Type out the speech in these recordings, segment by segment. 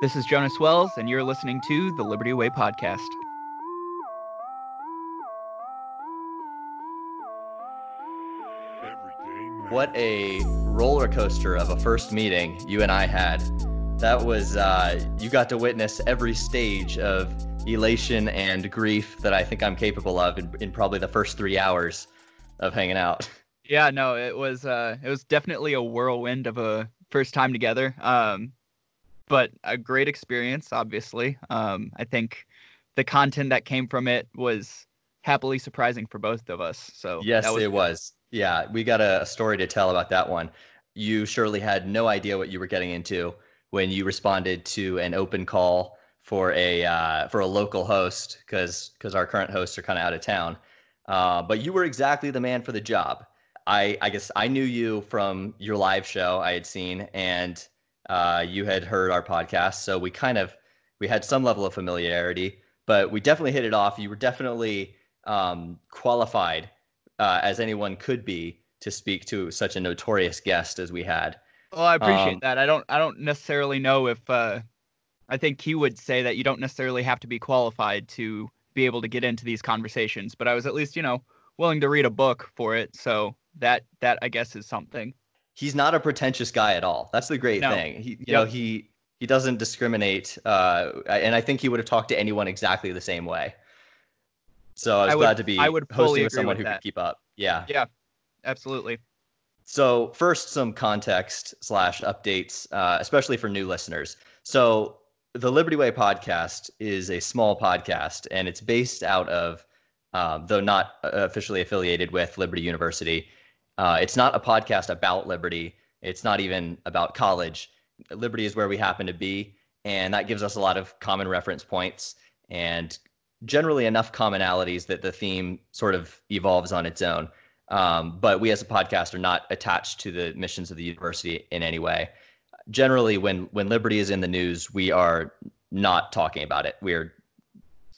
This is Jonas Wells, and you're listening to the Liberty Way podcast. What a roller coaster of a first meeting you and I had. That was, uh, you got to witness every stage of elation and grief that I think I'm capable of in, in probably the first three hours of hanging out. Yeah, no, it was uh, it was definitely a whirlwind of a first time together. Um, but a great experience, obviously. Um, I think the content that came from it was happily surprising for both of us. So yes, was it good. was. Yeah, we got a, a story to tell about that one. You surely had no idea what you were getting into when you responded to an open call for a uh, for a local host because because our current hosts are kind of out of town. Uh, but you were exactly the man for the job. I I guess I knew you from your live show I had seen, and uh, you had heard our podcast, so we kind of we had some level of familiarity, but we definitely hit it off. You were definitely um, qualified uh, as anyone could be to speak to such a notorious guest as we had. Well, I appreciate Um, that. I don't I don't necessarily know if uh, I think he would say that you don't necessarily have to be qualified to be able to get into these conversations, but I was at least, you know, willing to read a book for it. So that that I guess is something. He's not a pretentious guy at all. That's the great No. thing. He, you know, he he doesn't discriminate, uh, and I think he would have talked to anyone exactly the same way. So I was I would- glad to be I would hosting with someone with who that. could keep up. Yeah. Yeah. Absolutely. So first, some context slash updates, uh, especially for new listeners. So the Liberty Way podcast is a small podcast, and it's based out of, um, though not uh, officially affiliated with Liberty University. Uh, it's not a podcast about Liberty. It's not even about college. Liberty is where we happen to be, and that gives us a lot of common reference points and generally enough commonalities that the theme sort of evolves on its own. Um, but we as a podcast are not attached to the missions of the university in any way. Generally, when when Liberty is in the news, we are not talking about it. We're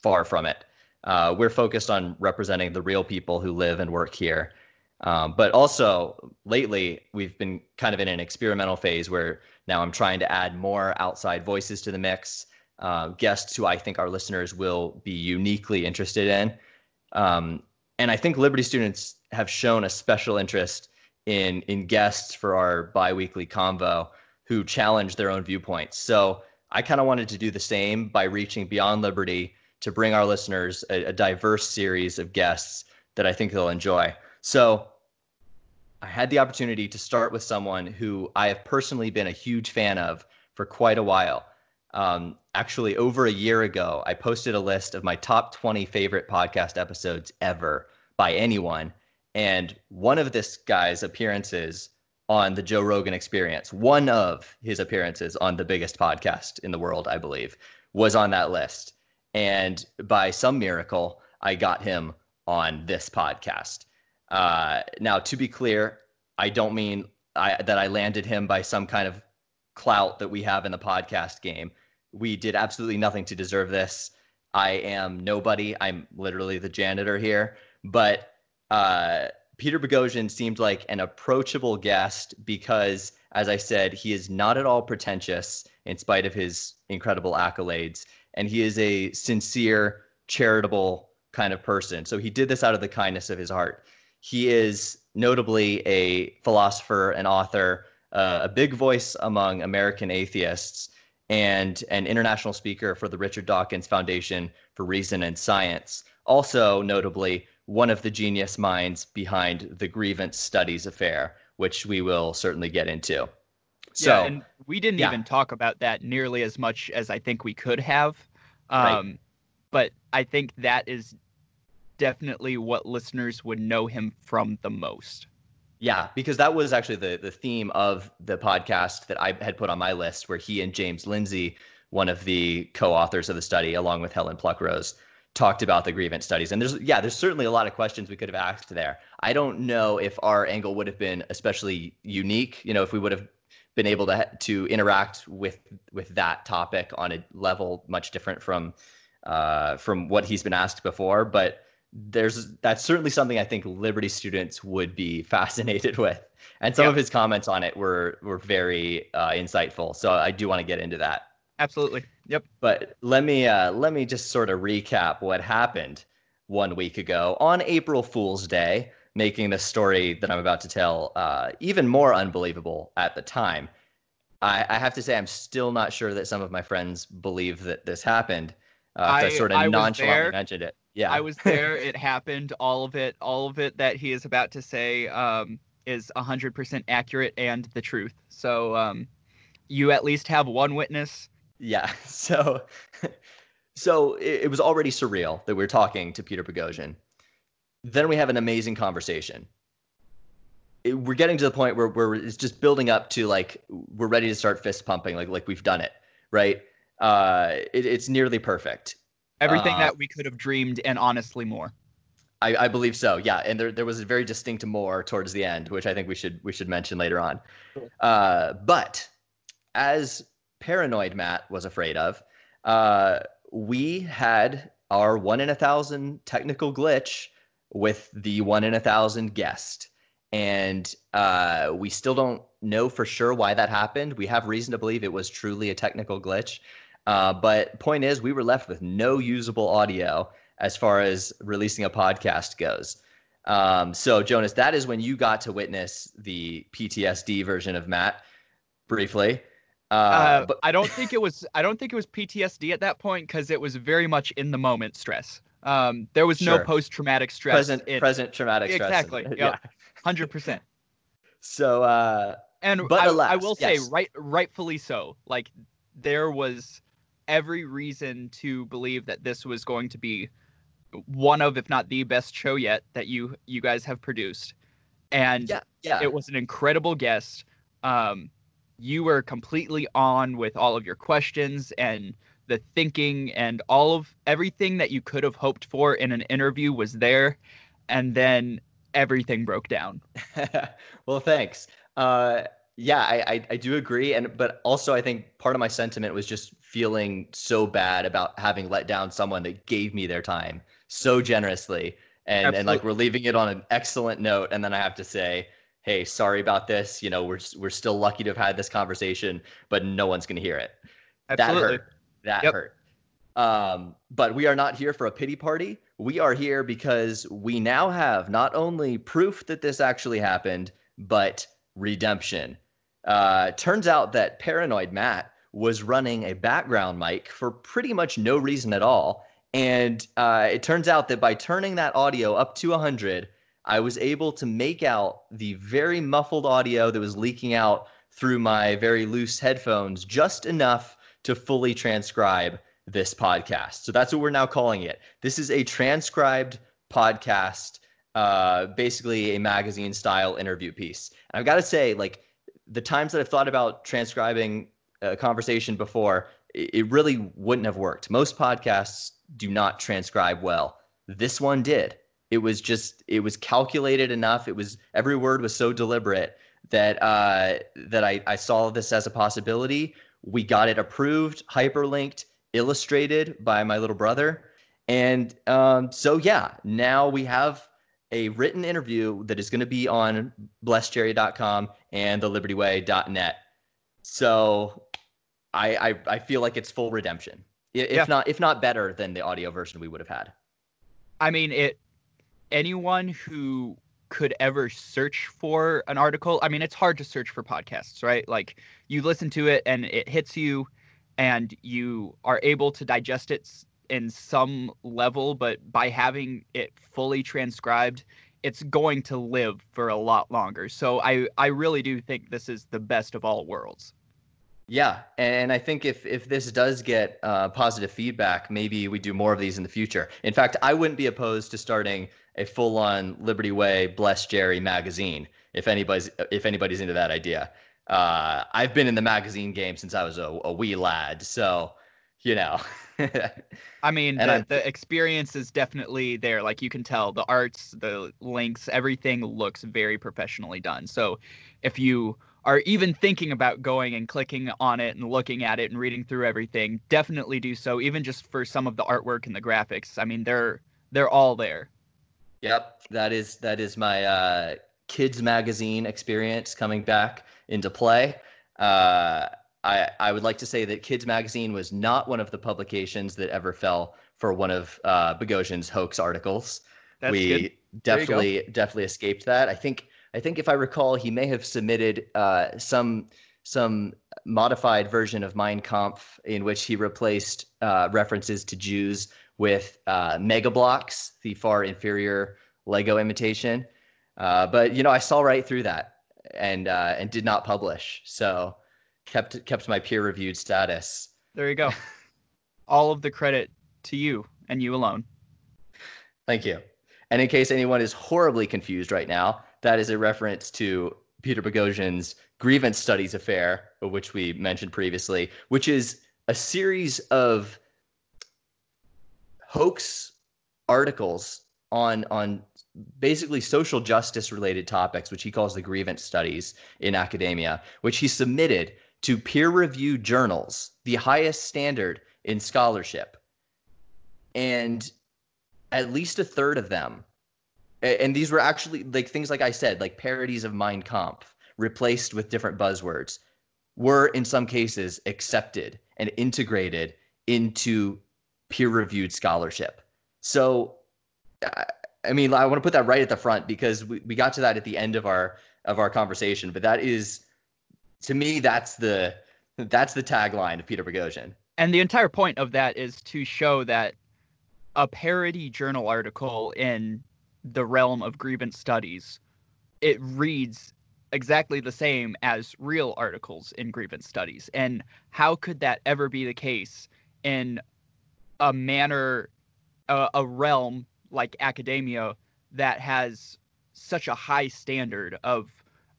far from it. Uh, we're focused on representing the real people who live and work here. Um, but also, lately, we've been kind of in an experimental phase where now I'm trying to add more outside voices to the mix, uh, guests who I think our listeners will be uniquely interested in. Um, and I think Liberty students have shown a special interest in in guests for our biweekly convo who challenge their own viewpoints. So I kind of wanted to do the same by reaching beyond Liberty to bring our listeners a, a diverse series of guests that I think they'll enjoy. So I had the opportunity to start with someone who I have personally been a huge fan of for quite a while. Um, actually, over a year ago, I posted a list of my top 20 favorite podcast episodes ever by anyone. And one of this guy's appearances on the Joe Rogan experience, one of his appearances on the biggest podcast in the world, I believe, was on that list. And by some miracle, I got him on this podcast. Uh, now, to be clear, I don't mean I, that I landed him by some kind of clout that we have in the podcast game. We did absolutely nothing to deserve this. I am nobody. I'm literally the janitor here. But uh, Peter Boghossian seemed like an approachable guest because, as I said, he is not at all pretentious in spite of his incredible accolades. And he is a sincere, charitable kind of person. So he did this out of the kindness of his heart. He is notably a philosopher, an author, uh, a big voice among American atheists, and an international speaker for the Richard Dawkins Foundation for Reason and Science. Also, notably, one of the genius minds behind the Grievance Studies Affair, which we will certainly get into. So, yeah, and we didn't yeah. even talk about that nearly as much as I think we could have. Right. Um, But I think that is definitely what listeners would know him from the most. Yeah, because that was actually the the theme of the podcast that I had put on my list, where he and James Lindsay, one of the co-authors of the study, along with Helen Pluckrose, talked about the grievance studies. And there's yeah, there's certainly a lot of questions we could have asked there. I don't know if our angle would have been especially unique. You know, if we would have been able to to interact with with that topic on a level much different from uh, from what he's been asked before, but there's that's certainly something I think Liberty students would be fascinated with, and some Yeah. of his comments on it were were very uh, insightful. So I do want to get into that. Absolutely. Yep. But let me uh, let me just sort of recap what happened one week ago on April Fool's Day, making the story that I'm about to tell uh, even more unbelievable at the time. I, I, have to say, I'm still not sure that some of my friends believe that this happened. Uh, I, I, sort of I nonchalantly mentioned it. Yeah, I was there. It happened. All of it. All of it that he is about to say um, is 100% accurate and the truth. So um, you at least have one witness. Yeah. So, so it, it was already surreal that we are talking to Peter Boghossian. Then we have an amazing conversation. It, we're getting to the point where, where it's just building up to like we're ready to start fist pumping, like like we've done it, right? Uh, it, it's nearly perfect. Everything uh, that we could have dreamed, and honestly more. I, I, believe so. Yeah, and there there was a very distinct more towards the end, which I think we should we should mention later on. Uh, but as paranoid Matt was afraid of, uh, we had our one in a thousand technical glitch with the one in a thousand guest, and uh, we still don't know for sure why that happened. We have reason to believe it was truly a technical glitch. Uh, but point is, we were left with no usable audio as far as releasing a podcast goes. Um, so Jonas, that is when you got to witness the PTSD version of Matt briefly. Uh, uh, but I don't think it was. I don't think it was PTSD at that point because it was very much in the moment stress. Um, there was sure. no post traumatic stress. Present, in, present traumatic stress. Exactly. yeah. Hundred percent. So, uh, and but I, alas, I will yes. say, right, rightfully so. Like there was every reason to believe that this was going to be one of, if not the best show yet that you you guys have produced. And yeah, yeah. it was an incredible guest. Um, you were completely on with all of your questions and the thinking and all of everything that you could have hoped for in an interview was there. And then everything broke down. well, thanks. Uh, yeah, I, I, I do agree, and but also I think part of my sentiment was just feeling so bad about having let down someone that gave me their time so generously, and Absolutely. and like we're leaving it on an excellent note, and then I have to say, hey, sorry about this. You know, we're we're still lucky to have had this conversation, but no one's gonna hear it. Absolutely. That hurt. That yep. hurt. Um, but we are not here for a pity party. We are here because we now have not only proof that this actually happened, but redemption. Uh, turns out that Paranoid Matt was running a background mic for pretty much no reason at all. And uh, it turns out that by turning that audio up to 100, I was able to make out the very muffled audio that was leaking out through my very loose headphones just enough to fully transcribe this podcast. So that's what we're now calling it. This is a transcribed podcast, uh, basically a magazine style interview piece. And I've got to say, like, the times that I've thought about transcribing a conversation before, it really wouldn't have worked. Most podcasts do not transcribe well. This one did. It was just it was calculated enough. It was every word was so deliberate that uh, that I, I saw this as a possibility. We got it approved, hyperlinked, illustrated by my little brother, and um, so yeah, now we have a written interview that is going to be on blessedjerry.com and thelibertyway.net. So I, I, I feel like it's full redemption. If yeah. not if not better than the audio version we would have had. I mean it anyone who could ever search for an article, I mean it's hard to search for podcasts, right? Like you listen to it and it hits you and you are able to digest it in some level, but by having it fully transcribed, it's going to live for a lot longer. So I I really do think this is the best of all worlds. Yeah, and I think if if this does get uh, positive feedback, maybe we do more of these in the future. In fact, I wouldn't be opposed to starting a full-on Liberty Way Bless Jerry magazine if anybody's if anybody's into that idea. Uh, I've been in the magazine game since I was a, a wee lad, so you know. I mean, the, the, experience is definitely there. Like you can tell, the arts, the links, everything looks very professionally done. So, if you are even thinking about going and clicking on it and looking at it and reading through everything, definitely do so. Even just for some of the artwork and the graphics. I mean, they're they're all there. Yep, that is that is my uh, kids magazine experience coming back into play. Uh, I, I would like to say that Kids Magazine was not one of the publications that ever fell for one of uh, Boghossian's hoax articles. That's we good. definitely definitely escaped that. I think I think if I recall, he may have submitted uh, some some modified version of Mein Kampf in which he replaced uh, references to Jews with uh, Mega Bloks, the far inferior Lego imitation. Uh, but you know, I saw right through that and uh, and did not publish. So kept kept my peer reviewed status. There you go. All of the credit to you and you alone. Thank you. And in case anyone is horribly confused right now, that is a reference to Peter Boghossian's grievance studies affair, which we mentioned previously, which is a series of hoax articles on on basically social justice related topics, which he calls the grievance studies in academia, which he submitted to peer reviewed journals, the highest standard in scholarship. And at least a third of them, and these were actually like things like I said, like parodies of Mein Kampf replaced with different buzzwords, were in some cases accepted and integrated into peer reviewed scholarship. So, I mean, I want to put that right at the front because we, we got to that at the end of our of our conversation, but that is to me that's the that's the tagline of Peter Boghossian. And the entire point of that is to show that a parody journal article in the realm of grievance studies, it reads exactly the same as real articles in grievance studies. And how could that ever be the case in a manner, a, a realm like academia that has such a high standard of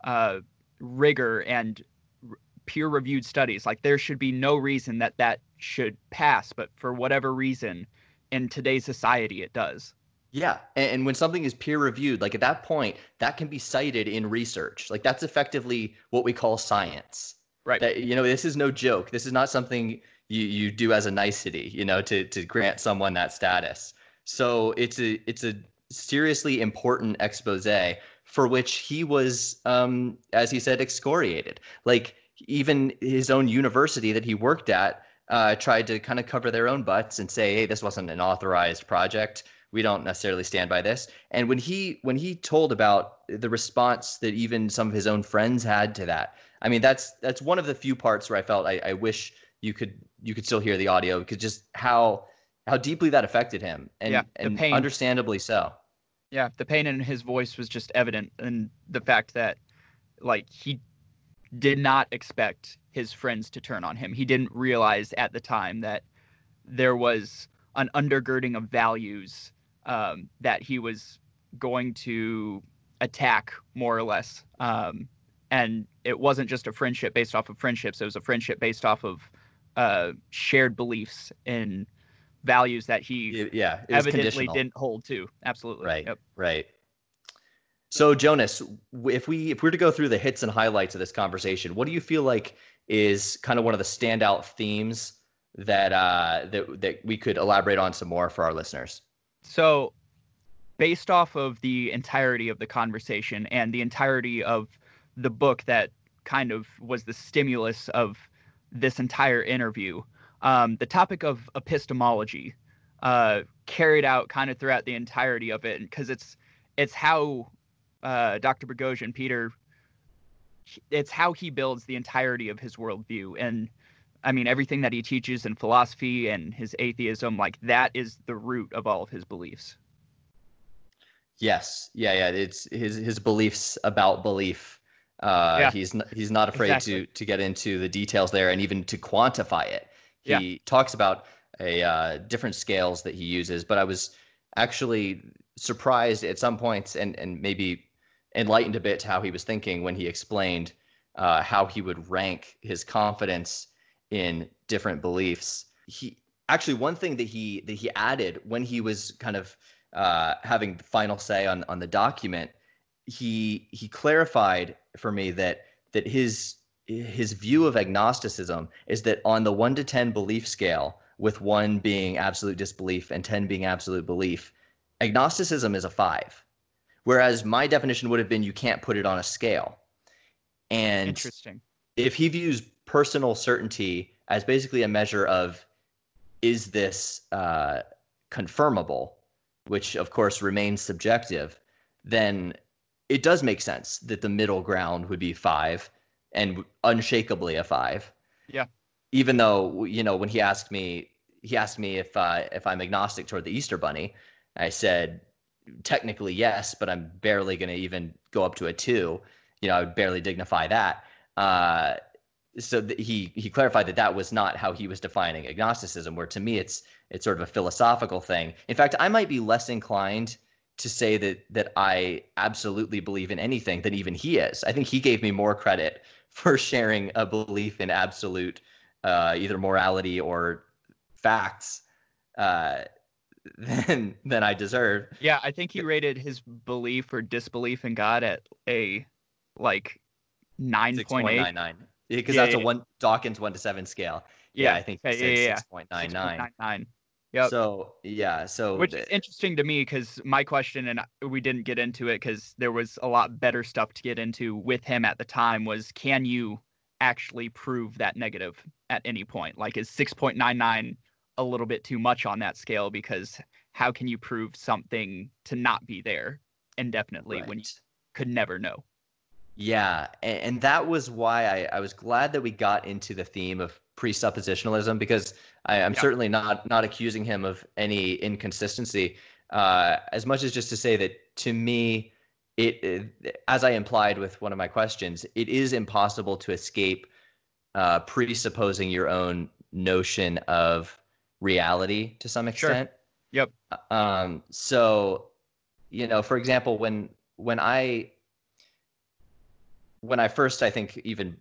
uh, rigor and peer reviewed studies? Like, there should be no reason that that should pass, but for whatever reason, in today's society, it does. Yeah, and, and, when something is peer reviewed, like at that point, that can be cited in research. Like that's effectively what we call science. Right. That, you know, this is no joke. This is not something you you do as a nicety. You know, to to grant someone that status. So it's a it's a seriously important expose for which he was, um, as he said, excoriated. Like even his own university that he worked at uh, tried to kind of cover their own butts and say, hey, this wasn't an authorized project we don't necessarily stand by this. And when he when he told about the response that even some of his own friends had to that, I mean that's that's one of the few parts where I felt I, I wish you could you could still hear the audio because just how how deeply that affected him and yeah, and pain. understandably so. Yeah, the pain in his voice was just evident, and the fact that like he did not expect his friends to turn on him. He didn't realize at the time that there was an undergirding of values um, that he was going to attack more or less. Um, and it wasn't just a friendship based off of friendships; it was a friendship based off of uh, shared beliefs and values that he yeah evidently didn't hold to. Absolutely. Right. Yep. Right. So Jonas, if we if we were to go through the hits and highlights of this conversation, what do you feel like is kind of one of the standout themes that uh, that that we could elaborate on some more for our listeners? So, based off of the entirety of the conversation and the entirety of the book that kind of was the stimulus of this entire interview, um, the topic of epistemology uh, carried out kind of throughout the entirety of it because it's it's how uh, Dr. Boghossian, Peter, it's how he builds the entirety of his worldview and I mean, everything that he teaches in philosophy and his atheism, like that is the root of all of his beliefs. Yes, yeah, yeah. It's his his beliefs about belief. Uh, yeah. He's not, he's not afraid exactly. to to get into the details there and even to quantify it. He yeah. talks about a uh, different scales that he uses, but I was actually surprised at some points and and maybe enlightened a bit to how he was thinking when he explained uh, how he would rank his confidence in different beliefs. He actually one thing that he that he added when he was kind of uh, having the final say on on the document, he he clarified for me that that his his view of agnosticism is that on the one to ten belief scale, with one being absolute disbelief and ten being absolute belief, agnosticism is a five. Whereas my definition would have been you can't put it on a scale. And interesting. If he views personal certainty as basically a measure of is this uh, confirmable, which of course remains subjective, then it does make sense that the middle ground would be five and unshakably a five. Yeah. Even though you know when he asked me, he asked me if uh, if I'm agnostic toward the Easter Bunny. I said technically yes, but I'm barely going to even go up to a two. You know, I would barely dignify that. Uh, so th- he he clarified that that was not how he was defining agnosticism. Where to me, it's it's sort of a philosophical thing. In fact, I might be less inclined to say that that I absolutely believe in anything than even he is. I think he gave me more credit for sharing a belief in absolute uh, either morality or facts uh, than than I deserve. Yeah, I think he rated his belief or disbelief in God at a like nine point eight. Because yeah, that's yeah, a one Dawkins one to seven scale. Yeah, I think yeah, yeah, six point nine nine. Yep. So yeah, so which is interesting to me because my question and we didn't get into it because there was a lot better stuff to get into with him at the time was can you actually prove that negative at any point? Like is six point nine nine a little bit too much on that scale because how can you prove something to not be there indefinitely right. when you could never know? Yeah, and, and that was why I, I was glad that we got into the theme of presuppositionalism because I, am yeah. certainly not not accusing him of any inconsistency. Uh, as much as just to say that to me, it, it, as I implied with one of my questions, it is impossible to escape uh, presupposing your own notion of reality to some extent. Sure. Yep. Um, so, you know, for example, when when I when I first, I think, even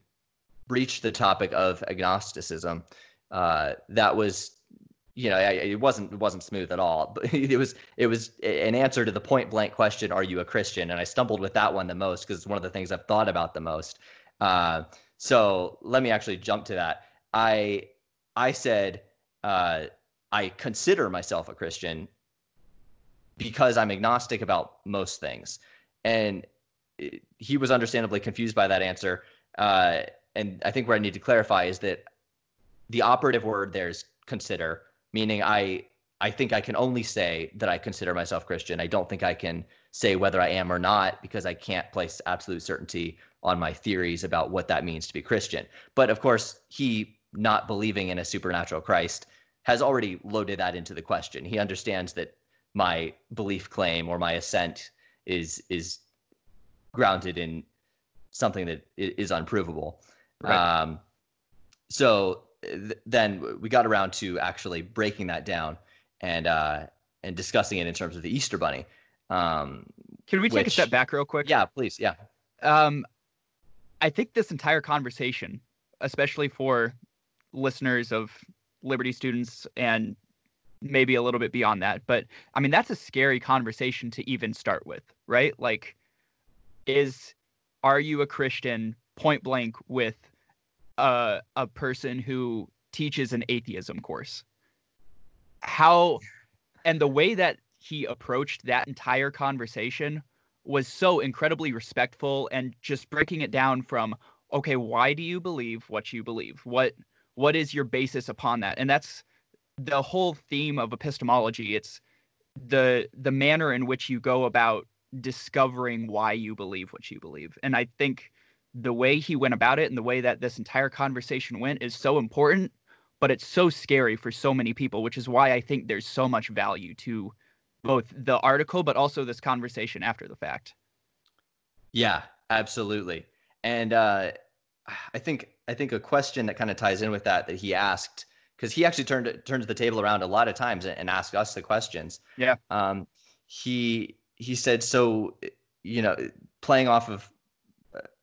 breached the topic of agnosticism, uh, that was you know, it wasn't it wasn't smooth at all. But it was it was an answer to the point blank question, "Are you a Christian?" And I stumbled with that one the most because it's one of the things I've thought about the most. Uh, so let me actually jump to that. I I said uh, I consider myself a Christian because I'm agnostic about most things, and he was understandably confused by that answer. Uh, and I think where I need to clarify is that the operative word there is consider, meaning I I think I can only say that I consider myself Christian. I don't think I can say whether I am or not because I can't place absolute certainty on my theories about what that means to be Christian. But of course, he not believing in a supernatural Christ has already loaded that into the question. He understands that my belief claim or my assent is is grounded in something that is unprovable. Right. Um, so th- then we got around to actually breaking that down and uh, and discussing it in terms of the Easter Bunny. Um, Can we take a step back real quick? Yeah, please. Yeah. Um, I think this entire conversation, especially for listeners of Liberty students and maybe a little bit beyond that, but I mean that's a scary conversation to even start with, right? Like, is are you a Christian point blank with a a person who teaches an atheism course. How and the way that he approached that entire conversation was so incredibly respectful and just breaking it down from okay, why do you believe what you believe? What what is your basis upon that? And that's the whole theme of epistemology. It's the the manner in which you go about discovering why you believe what you believe. And I think the way he went about it and the way that this entire conversation went is so important, but it's so scary for so many people, which is why I think there's so much value to both the article but also this conversation after the fact. Yeah, absolutely. And uh, I think I think a question that kind of ties in with that that he asked because he actually turned turned the table around a lot of times and asked us the questions. Yeah. Um, he he said so. You know, playing off of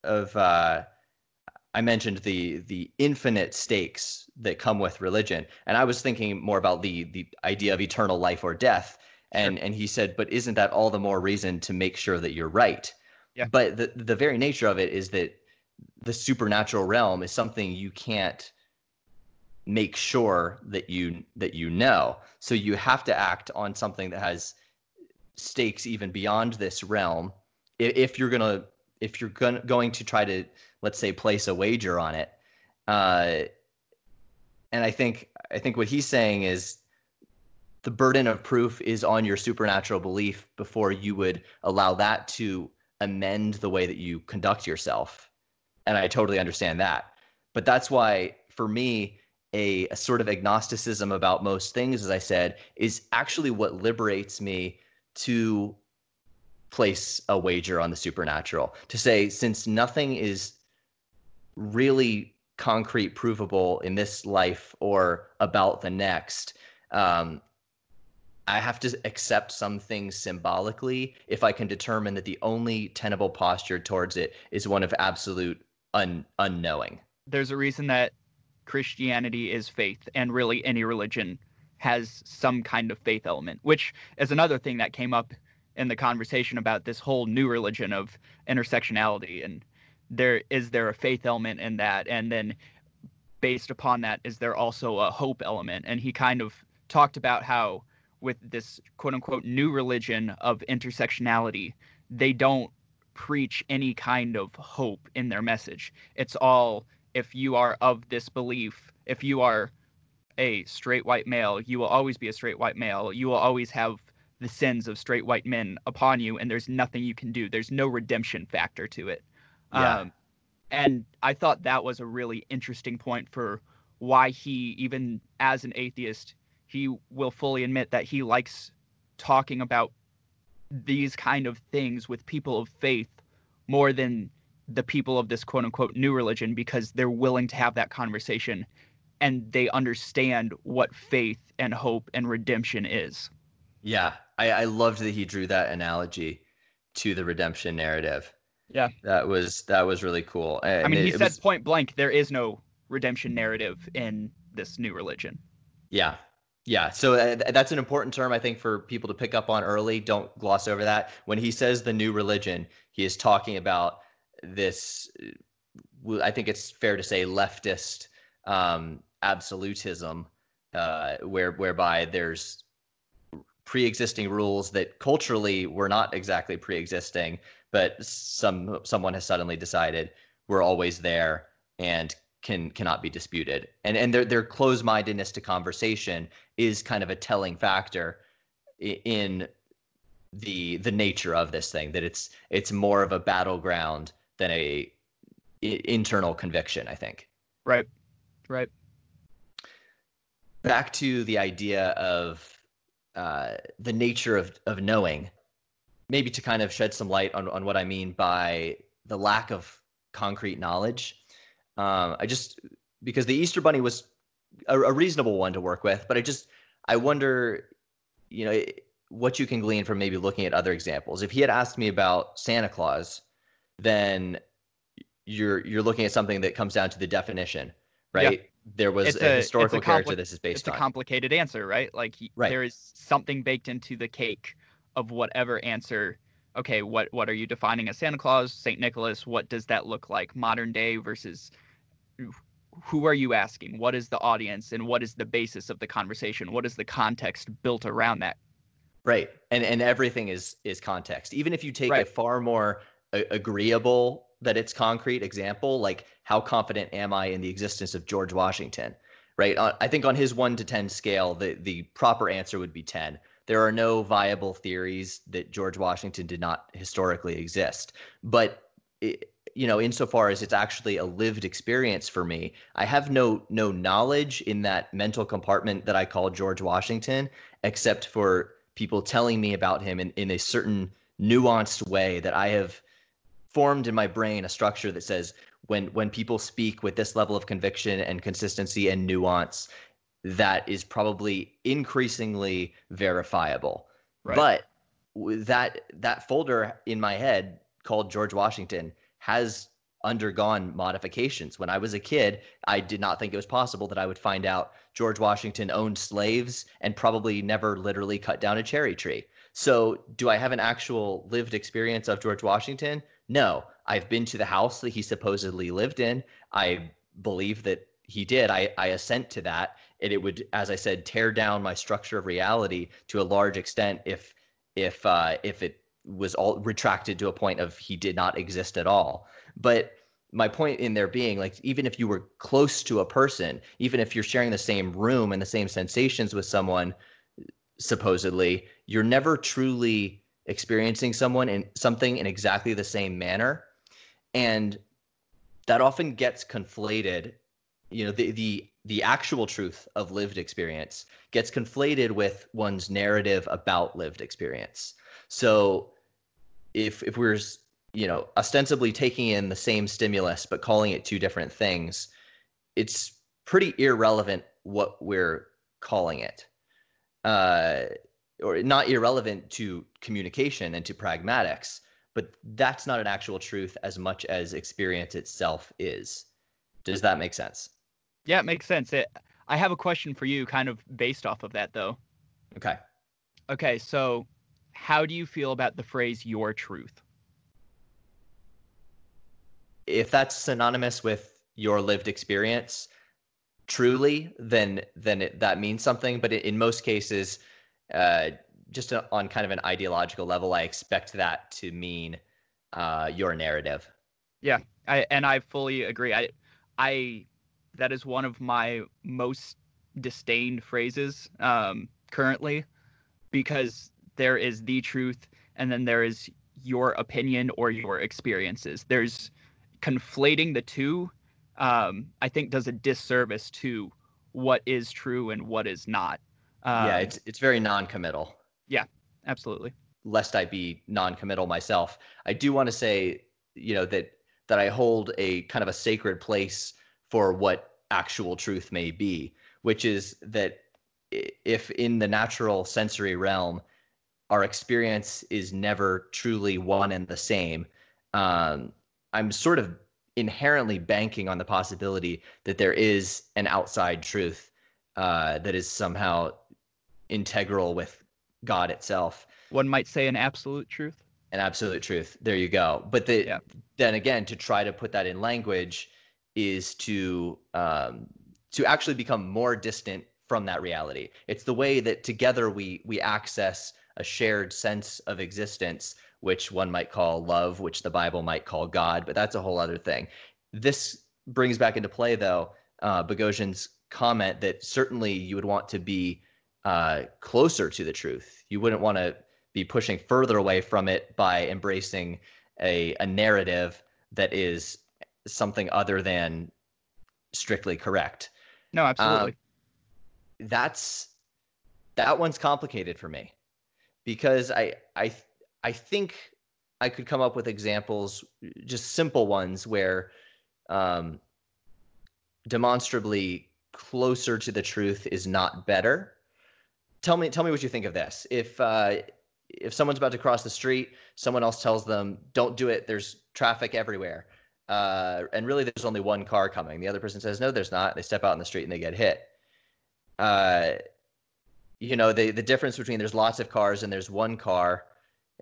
of uh, I mentioned the the infinite stakes that come with religion, and I was thinking more about the the idea of eternal life or death. And sure. and he said, but isn't that all the more reason to make sure that you're right? Yeah. But the the very nature of it is that the supernatural realm is something you can't make sure that you that you know. So you have to act on something that has stakes even beyond this realm if, you're to if you're gonna, going to try to let's say place a wager on it Uh, and I think I think what he's saying is the burden of proof is on your supernatural belief before you would allow that to amend the way that you conduct yourself. And I totally understand that. But that's why, for me, a, a, sort of agnosticism about most things, as I said, is actually what liberates me to place a wager on the supernatural. To say, since nothing is really concrete, provable in this life or about the next, um, I have to accept some things symbolically if I can determine that the only tenable posture towards it is one of absolute un- unknowing. There's a reason that Christianity is faith, and really any religion has some kind of faith element, which is another thing that came up in the conversation about this whole new religion of intersectionality and there is there a faith element in that and then based upon that is there also a hope element and he kind of talked about how with this quote unquote new religion of intersectionality, they don't preach any kind of hope in their message. It's all if you are of this belief, if you are a straight white male, you will always be a straight white male. You will always have the sins of straight white men upon you, and there's nothing you can do. There's no redemption factor to it. Yeah. Um, and I thought that was a really interesting point for why he, even as an atheist, he will fully admit that he likes talking about these kind of things with people of faith more than the people of this quote unquote new religion because they're willing to have that conversation and they understand what faith and hope and redemption is. Yeah, I, I loved that he drew that analogy to the redemption narrative. Yeah, that was that was really cool. And I mean, he it, said was... point blank, there is no redemption narrative in this new religion. Yeah, yeah, so uh, that's an important term I think for people to pick up on early. Don't gloss over that. When he says the new religion, he is talking about this. Uh, I think it's fair to say leftist um, absolutism, uh, where whereby there's pre-existing rules that culturally were not exactly pre-existing, but some someone has suddenly decided we're always there and can cannot be disputed. And and their their closed mindedness to conversation is kind of a telling factor in the the nature of this thing that it's it's more of a battleground than a internal conviction i think. Right. Right back to the idea of uh, the nature of of knowing maybe to kind of shed some light on, on what i mean by the lack of concrete knowledge um, I just because the Easter Bunny was a, a, reasonable one to work with, but I just I wonder, you know, what you can glean from maybe looking at other examples. If he had asked me about Santa Claus, then you're you're looking at something that comes down to the definition, right? Yeah. There was a, a, historical a character this is based it's on. It's a complicated answer, right? Like right. there is something baked into the cake of whatever answer okay, what what are you defining as Santa Claus, Saint Nicholas? What does that look like modern day versus who are you asking? What is the audience and what is the basis of the conversation? What is the context built around that? Right. And and everything is is context. Even if you take right. a far more agreeable that it's concrete example, like how confident am I in the existence of George Washington? Right? Uh, I think on his 1 to 10 scale, the the proper answer would be 10 there are no viable theories that George Washington did not historically exist. But it, you know, insofar as it's actually a lived experience for me, I have no no knowledge in that mental compartment that I call George Washington, except for people telling me about him in, in a certain nuanced way that I have formed in my brain a structure that says when when people speak with this level of conviction and consistency and nuance, that is probably increasingly verifiable. Right. But that that folder in my head called George Washington has undergone modifications. When I was a kid, I did not think it was possible that I would find out George Washington owned slaves and probably never literally cut down a cherry tree. So, do I have an actual lived experience of George Washington? No. I've been to the house that he supposedly lived in. I believe that he did. I, I assent to that. And it would, as I said, tear down my structure of reality to a large extent if if uh, if it was all retracted to a point of he did not exist at all. But my point in there being like even if you were close to a person even if you're sharing the same room and the same sensations with someone supposedly you're never truly experiencing someone in something in exactly the same manner. And that often gets conflated you know the the the actual truth of lived experience gets conflated with one's narrative about lived experience. So if if we're you know ostensibly taking in the same stimulus but calling it two different things it's pretty irrelevant what we're calling it. Uh, or not irrelevant to communication and to pragmatics but that's not an actual truth as much as experience itself is. Does that make sense? Yeah it makes sense. It, i have a question for you kind of based off of that though. Okay. Okay so how do you feel about the phrase your truth if that's synonymous with your lived experience truly then then it, that means something but in most cases uh, just on kind of an ideological level i expect that to mean uh, your narrative. Yeah I, and i fully agree. I i that is one of my most disdained phrases um, currently because there is the truth and then there is your opinion or your experiences. There's conflating the two, um, I think does a disservice to what is true and what is not. Um, yeah, it's it's very non-committal. Yeah, absolutely. Lest I be non-committal myself, I do want to say, you know, that that I hold a kind of a sacred place for what actual truth may be, which is that if in the natural sensory realm, our experience is never truly one and the same, um, I'm sort of inherently banking on the possibility that there is an outside truth uh, that is somehow integral with God itself. One might say an absolute truth. An absolute truth. There you go. But the, yeah. then again, to try to put that in language is to um, to actually become more distant from that reality. It's the way that together we we access a shared sense of existence which one might call love, which the Bible might call God, but that's a whole other thing. This brings back into play, though, uh, Boghossian's comment that certainly you would want to be uh, closer to the truth. You wouldn't want to be pushing further away from it by embracing a, a narrative that is something other than strictly correct. No, absolutely. Um, that's that one's complicated for me because I I I think I could come up with examples, just simple ones where um, demonstrably closer to the truth is not better. Tell me, tell me what you think of this. If uh, if someone's about to cross the street, someone else tells them, "Don't do it. There's traffic everywhere," uh, and really there's only one car coming. The other person says, "No, there's not." They step out in the street and they get hit. Uh, you know, the the difference between there's lots of cars and there's one car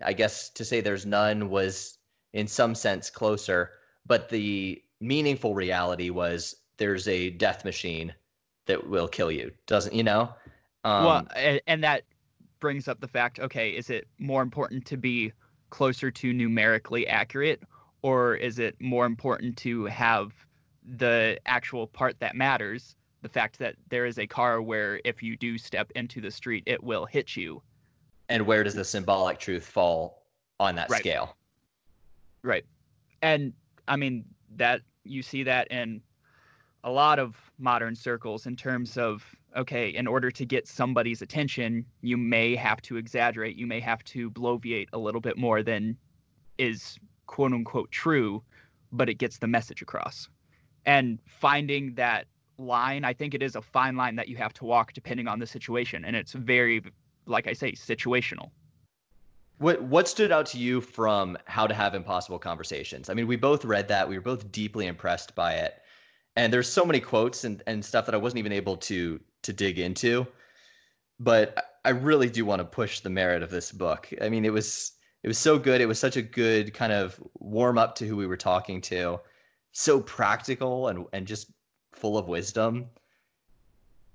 I guess to say there's none was in some sense closer, but the meaningful reality was there's a death machine that will kill you. Doesn't you know? Um, well, and, and that brings up the fact. Okay, is it more important to be closer to numerically accurate, or is it more important to have the actual part that matters? The fact that there is a car where if you do step into the street, it will hit you and where does the symbolic truth fall on that right. scale right and i mean that you see that in a lot of modern circles in terms of okay in order to get somebody's attention you may have to exaggerate you may have to bloviate a little bit more than is quote unquote true but it gets the message across and finding that line i think it is a fine line that you have to walk depending on the situation and it's very like I say, situational. What what stood out to you from How to Have Impossible Conversations? I mean, we both read that. We were both deeply impressed by it. And there's so many quotes and, and stuff that I wasn't even able to to dig into. But I really do want to push the merit of this book. I mean, it was it was so good. It was such a good kind of warm up to who we were talking to. So practical and and just full of wisdom.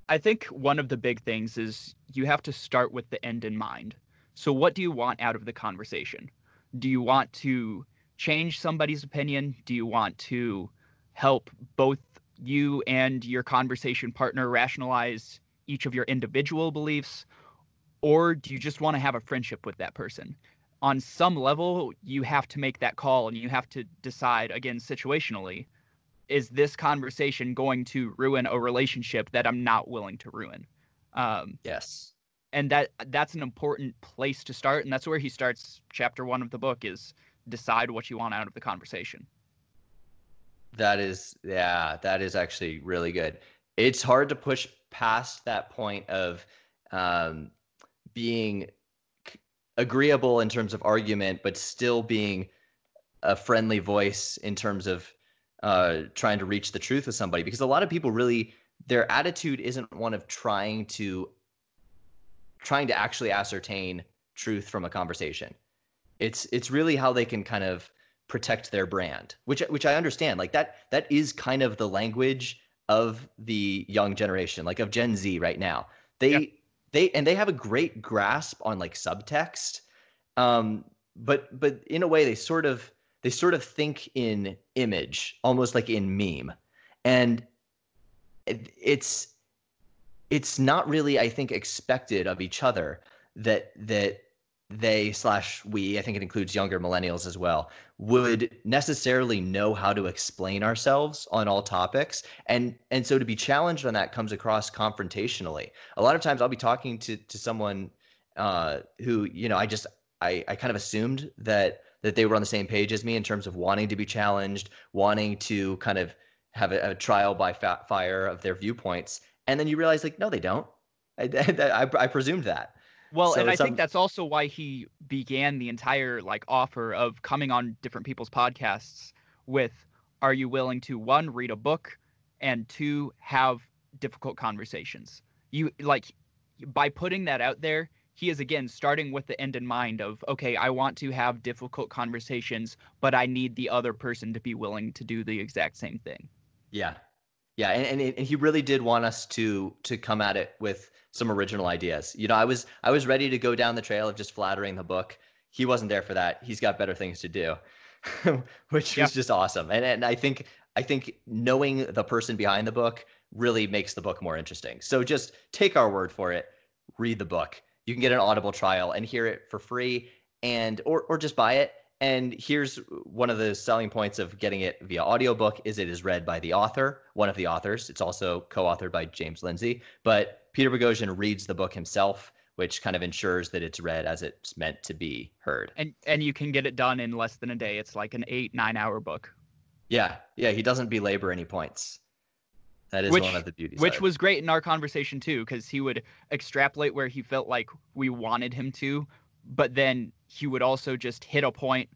I think one of the big things is you have to start with the end in mind. So, what do you want out of the conversation? Do you want to change somebody's opinion? Do you want to help both you and your conversation partner rationalize each of your individual beliefs? Or do you just want to have a friendship with that person? On some level, you have to make that call and you have to decide, again, situationally, is this conversation going to ruin a relationship that I'm not willing to ruin? Um, yes. And that that's an important place to start, and that's where he starts. Chapter one of the book is decide what you want out of the conversation. That is, yeah, that is actually really good. It's hard to push past that point of um, being agreeable in terms of argument, but still being a friendly voice in terms of uh, trying to reach the truth with somebody. Because a lot of people really, their attitude isn't one of trying to trying to actually ascertain truth from a conversation. It's it's really how they can kind of protect their brand, which which I understand. Like that that is kind of the language of the young generation, like of Gen Z right now. They yeah. they and they have a great grasp on like subtext. Um, but but in a way they sort of they sort of think in image, almost like in meme. And it, it's it's not really, I think, expected of each other that that they slash we, I think it includes younger millennials as well, would necessarily know how to explain ourselves on all topics. And and so to be challenged on that comes across confrontationally. A lot of times I'll be talking to to someone uh, who, you know, I just I, I kind of assumed that that they were on the same page as me in terms of wanting to be challenged, wanting to kind of have a, a trial by fire of their viewpoints. And then you realize like, no, they don't. I, I, I presumed that. Well, so and I think that's also why he began the entire like offer of coming on different people's podcasts with are you willing to one read a book and two have difficult conversations. You like by putting that out there, he is again starting with the end in mind of okay, I want to have difficult conversations, but I need the other person to be willing to do the exact same thing. Yeah. Yeah, and, and, and he really did want us to to come at it with some original ideas. You know, I was I was ready to go down the trail of just flattering the book. He wasn't there for that. He's got better things to do, which yeah. was just awesome. And and I think I think knowing the person behind the book really makes the book more interesting. So just take our word for it. Read the book. You can get an Audible trial and hear it for free, and or or just buy it. And here's one of the selling points of getting it via audiobook is it is read by the author, one of the authors. It's also co-authored by James Lindsay, but Peter Boghossian reads the book himself, which kind of ensures that it's read as it's meant to be heard. And and you can get it done in less than a day. It's like an eight nine hour book. Yeah, yeah. He doesn't belabor any points. That is which, one of the beauties. Which was great in our conversation too, because he would extrapolate where he felt like we wanted him to, but then he would also just hit a point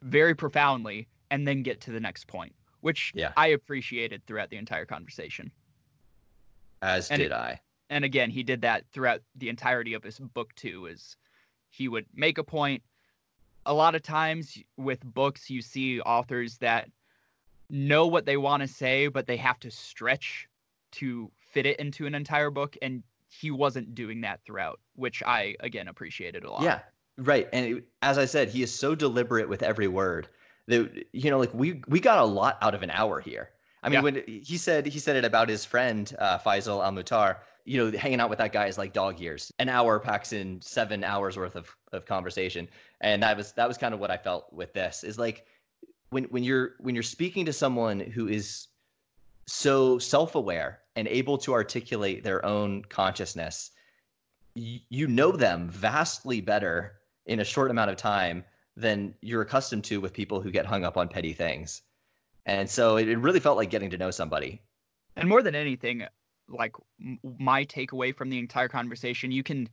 very profoundly and then get to the next point, which yeah. I appreciated throughout the entire conversation. As and did it, I and again he did that throughout the entirety of his book too is he would make a point a lot of times with books you see authors that know what they want to say but they have to stretch to fit it into an entire book and he wasn't doing that throughout which i again appreciated a lot yeah right and as i said he is so deliberate with every word that you know like we we got a lot out of an hour here i mean yeah. when he said he said it about his friend uh, faisal al-mutar you know, hanging out with that guy is like dog years. An hour packs in seven hours worth of, of conversation. And that was that was kind of what I felt with this is like when when you're when you're speaking to someone who is so self-aware and able to articulate their own consciousness, you know them vastly better in a short amount of time than you're accustomed to with people who get hung up on petty things. And so it, it really felt like getting to know somebody. And more than anything, like my takeaway from the entire conversation. You can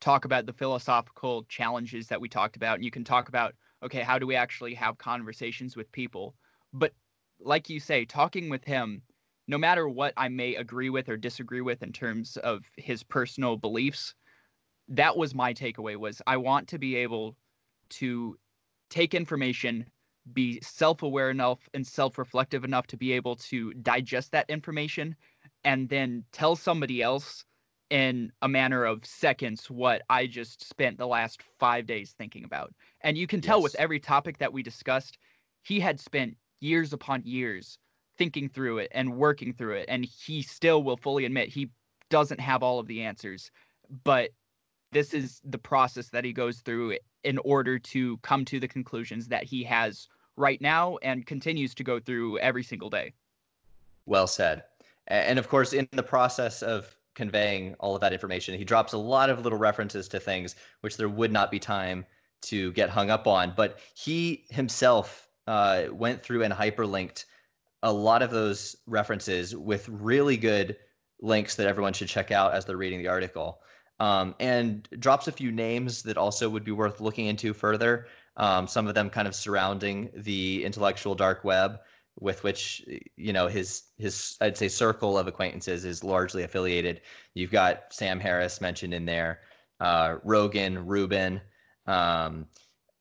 talk about the philosophical challenges that we talked about, and you can talk about okay, how do we actually have conversations with people? But like you say, talking with him, no matter what I may agree with or disagree with in terms of his personal beliefs, that was my takeaway was I want to be able to take information be self-aware enough and self-reflective enough to be able to digest that information and then tell somebody else in a manner of seconds what I just spent the last five days thinking about. And you can tell yes. with every topic that we discussed, he had spent years upon years thinking through it and working through it and he still will fully admit he doesn't have all of the answers but this is the process that he goes through in order to come to the conclusions that he has right now and continues to go through every single day well said and of course in the process of conveying all of that information he drops a lot of little references to things which there would not be time to get hung up on but he himself uh, went through and hyperlinked a lot of those references with really good links that everyone should check out as they're reading the article. Um, and drops a few names that also would be worth looking into further. Um, some of them kind of surrounding the intellectual dark web, with which you know his his I'd say circle of acquaintances is largely affiliated. You've got Sam Harris mentioned in there, uh, Rogan, Rubin. Um,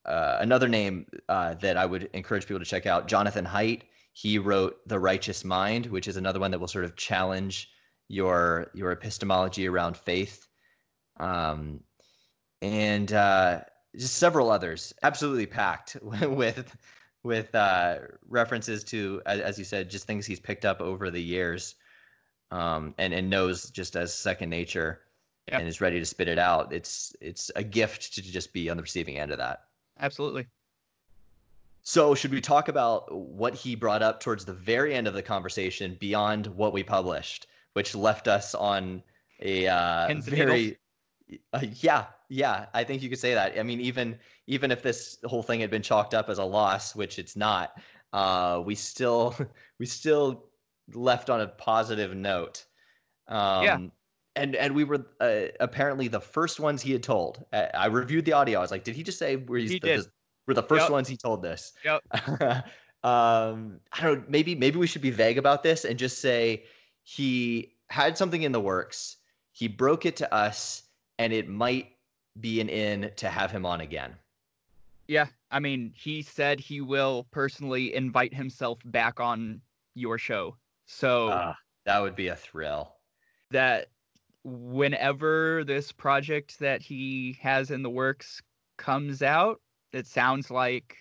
uh, another name uh, that I would encourage people to check out, Jonathan Haidt. He wrote The Righteous Mind, which is another one that will sort of challenge your your epistemology around faith, um, and uh, just several others. Absolutely packed with with uh, references to, as you said, just things he's picked up over the years, um, and and knows just as second nature, yep. and is ready to spit it out. It's it's a gift to just be on the receiving end of that. Absolutely. So, should we talk about what he brought up towards the very end of the conversation beyond what we published, which left us on a uh, very, uh, yeah, yeah, I think you could say that. I mean, even even if this whole thing had been chalked up as a loss, which it's not, uh, we still we still left on a positive note. Um, yeah. And and we were uh, apparently the first ones he had told. I, I, reviewed the audio. I was like, did he just say where he's he the, did. We're the first yep. ones he told this. Yep. um, I don't. Maybe maybe we should be vague about this and just say he had something in the works. He broke it to us, and it might be an in to have him on again. Yeah, I mean, he said he will personally invite himself back on your show. So uh, that would be a thrill. That whenever this project that he has in the works comes out, it sounds like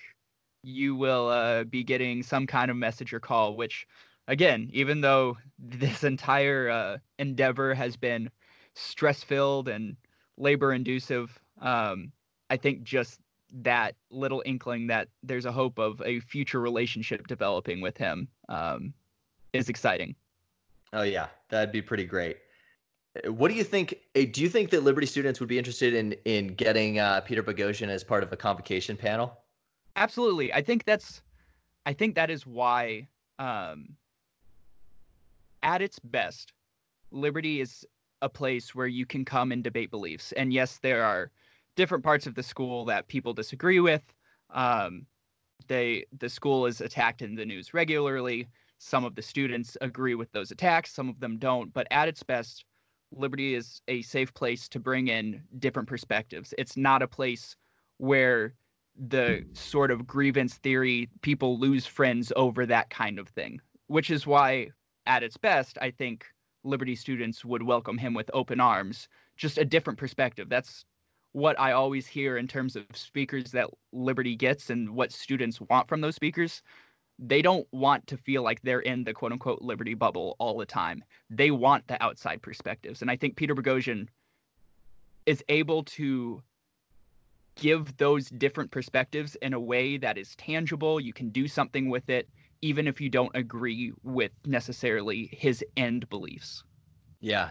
you will uh, be getting some kind of message or call, which, again, even though this entire uh, endeavor has been stress filled and labor inducive, um, I think just that little inkling that there's a hope of a future relationship developing with him um, is exciting. Oh, yeah, that'd be pretty great. What do you think? Eh, do you think that Liberty students would be interested in in getting uh, Peter Boghossian as part of a convocation panel? Absolutely. I think that's. I think that is why, um, at its best, Liberty is a place where you can come and debate beliefs. And yes, there are different parts of the school that people disagree with. Um, they the school is attacked in the news regularly. Some of the students agree with those attacks. Some of them don't. But at its best, Liberty is a safe place to bring in different perspectives. It's not a place where the sort of grievance theory people lose friends over that kind of thing, which is why, at its best, I think Liberty students would welcome him with open arms. Just a different perspective. That's what I always hear in terms of speakers that Liberty gets and what students want from those speakers they don't want to feel like they're in the quote unquote liberty bubble all the time. They want the outside perspectives. And I think Peter Boghossian is able to give those different perspectives in a way that is tangible. You can do something with it, even if you don't agree with necessarily his end beliefs. Yeah.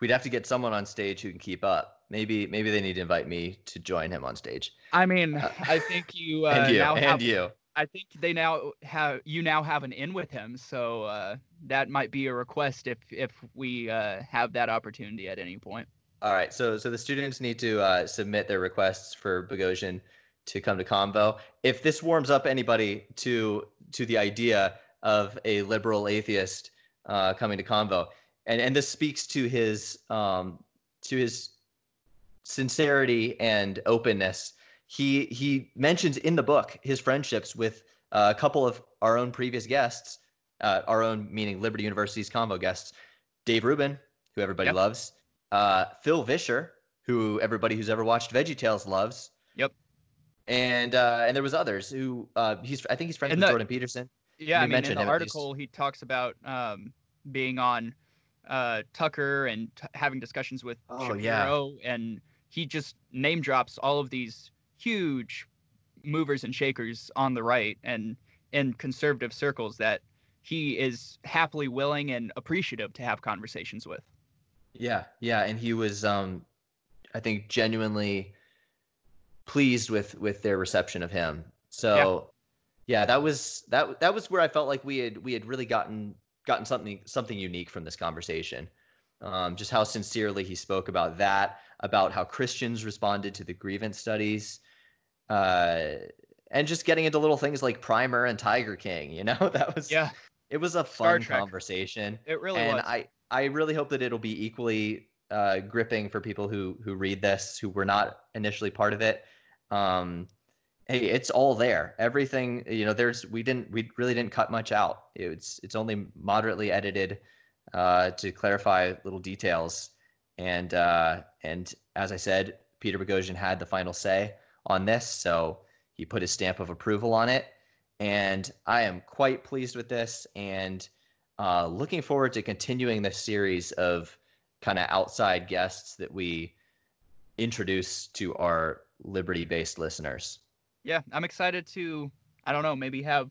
We'd have to get someone on stage who can keep up. Maybe maybe they need to invite me to join him on stage. I mean, I think you uh, and you now and have, you I think they now have you now have an in with him, so uh, that might be a request if if we uh, have that opportunity at any point. All right, so so the students need to uh, submit their requests for Boghossian to come to Convo. If this warms up anybody to to the idea of a liberal atheist uh, coming to Convo, and and this speaks to his um, to his sincerity and openness he he mentions in the book his friendships with uh, a couple of our own previous guests, uh, our own meaning Liberty University's convo guests, Dave Rubin, who everybody yep. loves, uh, Phil Vischer, who everybody who's ever watched VeggieTales loves. And uh, and there was others who uh, he's I think he's friends And with the- Jordan Peterson. Yeah, I mean, in mentioned the him at least. article, he talks about um, being on uh, Tucker and t- having discussions with Oh, yeah. And he just name drops all of these huge movers and shakers on the right and in conservative circles that he is happily willing and appreciative to have conversations with. Yeah, yeah, and he was, um, I think, genuinely pleased with with their reception of him. So, yeah. that was that that was where I felt like we had we had really gotten gotten something something unique from this conversation. Um, just how sincerely he spoke about that, about how Christians responded to the grievance studies, uh, and just getting into little things like Primer and Tiger King. You know, that was Yeah, it was a fun conversation it really and was. I I really hope that it'll be equally uh, gripping for people who who read this who were not initially part of it. Um, hey, it's all there. Everything you know. There's we didn't we really didn't cut much out. It's it's only moderately edited uh, to clarify little details. And uh, and as I said, Peter Boghossian had the final say on this, so he put his stamp of approval on it. And I am quite pleased with this, and uh, looking forward to continuing this series of kind of outside guests that we introduce to our liberty-based listeners. yeah, I'm excited to, I don't know, maybe have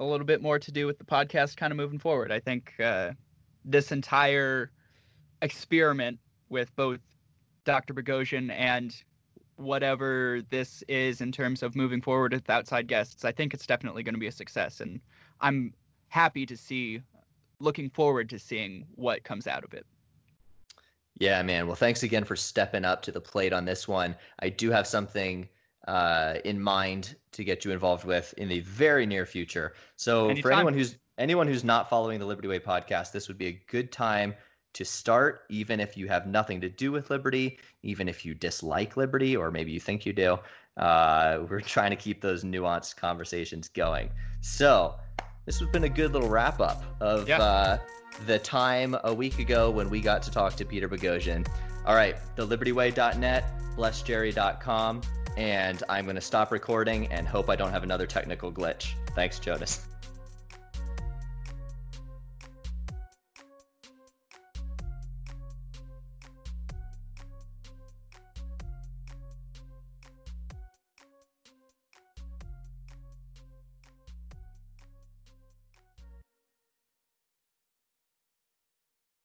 a little bit more to do with the podcast kind of moving forward. I think uh, this entire experiment with both Dr. Boghossian and whatever this is in terms of moving forward with outside guests, I think it's definitely going to be a success. And I'm happy to see, looking forward to seeing what comes out of it. Yeah, man. Well, thanks again for stepping up to the plate on this one. I do have something uh, in mind to get you involved with in the very near future. So, for anyone who's anyone who's not following the Liberty Way podcast, this would be a good time to start, even if you have nothing to do with liberty, even if you dislike liberty, or maybe you think you do. Uh, we're trying to keep those nuanced conversations going. So, this has been a good little wrap up of Yeah. uh, the time a week ago when we got to talk to Peter Boghossian. All right, thelibertyway.net, blessjerry.com, and I'm going to stop recording and hope I don't have another technical glitch. Thanks, Jonas.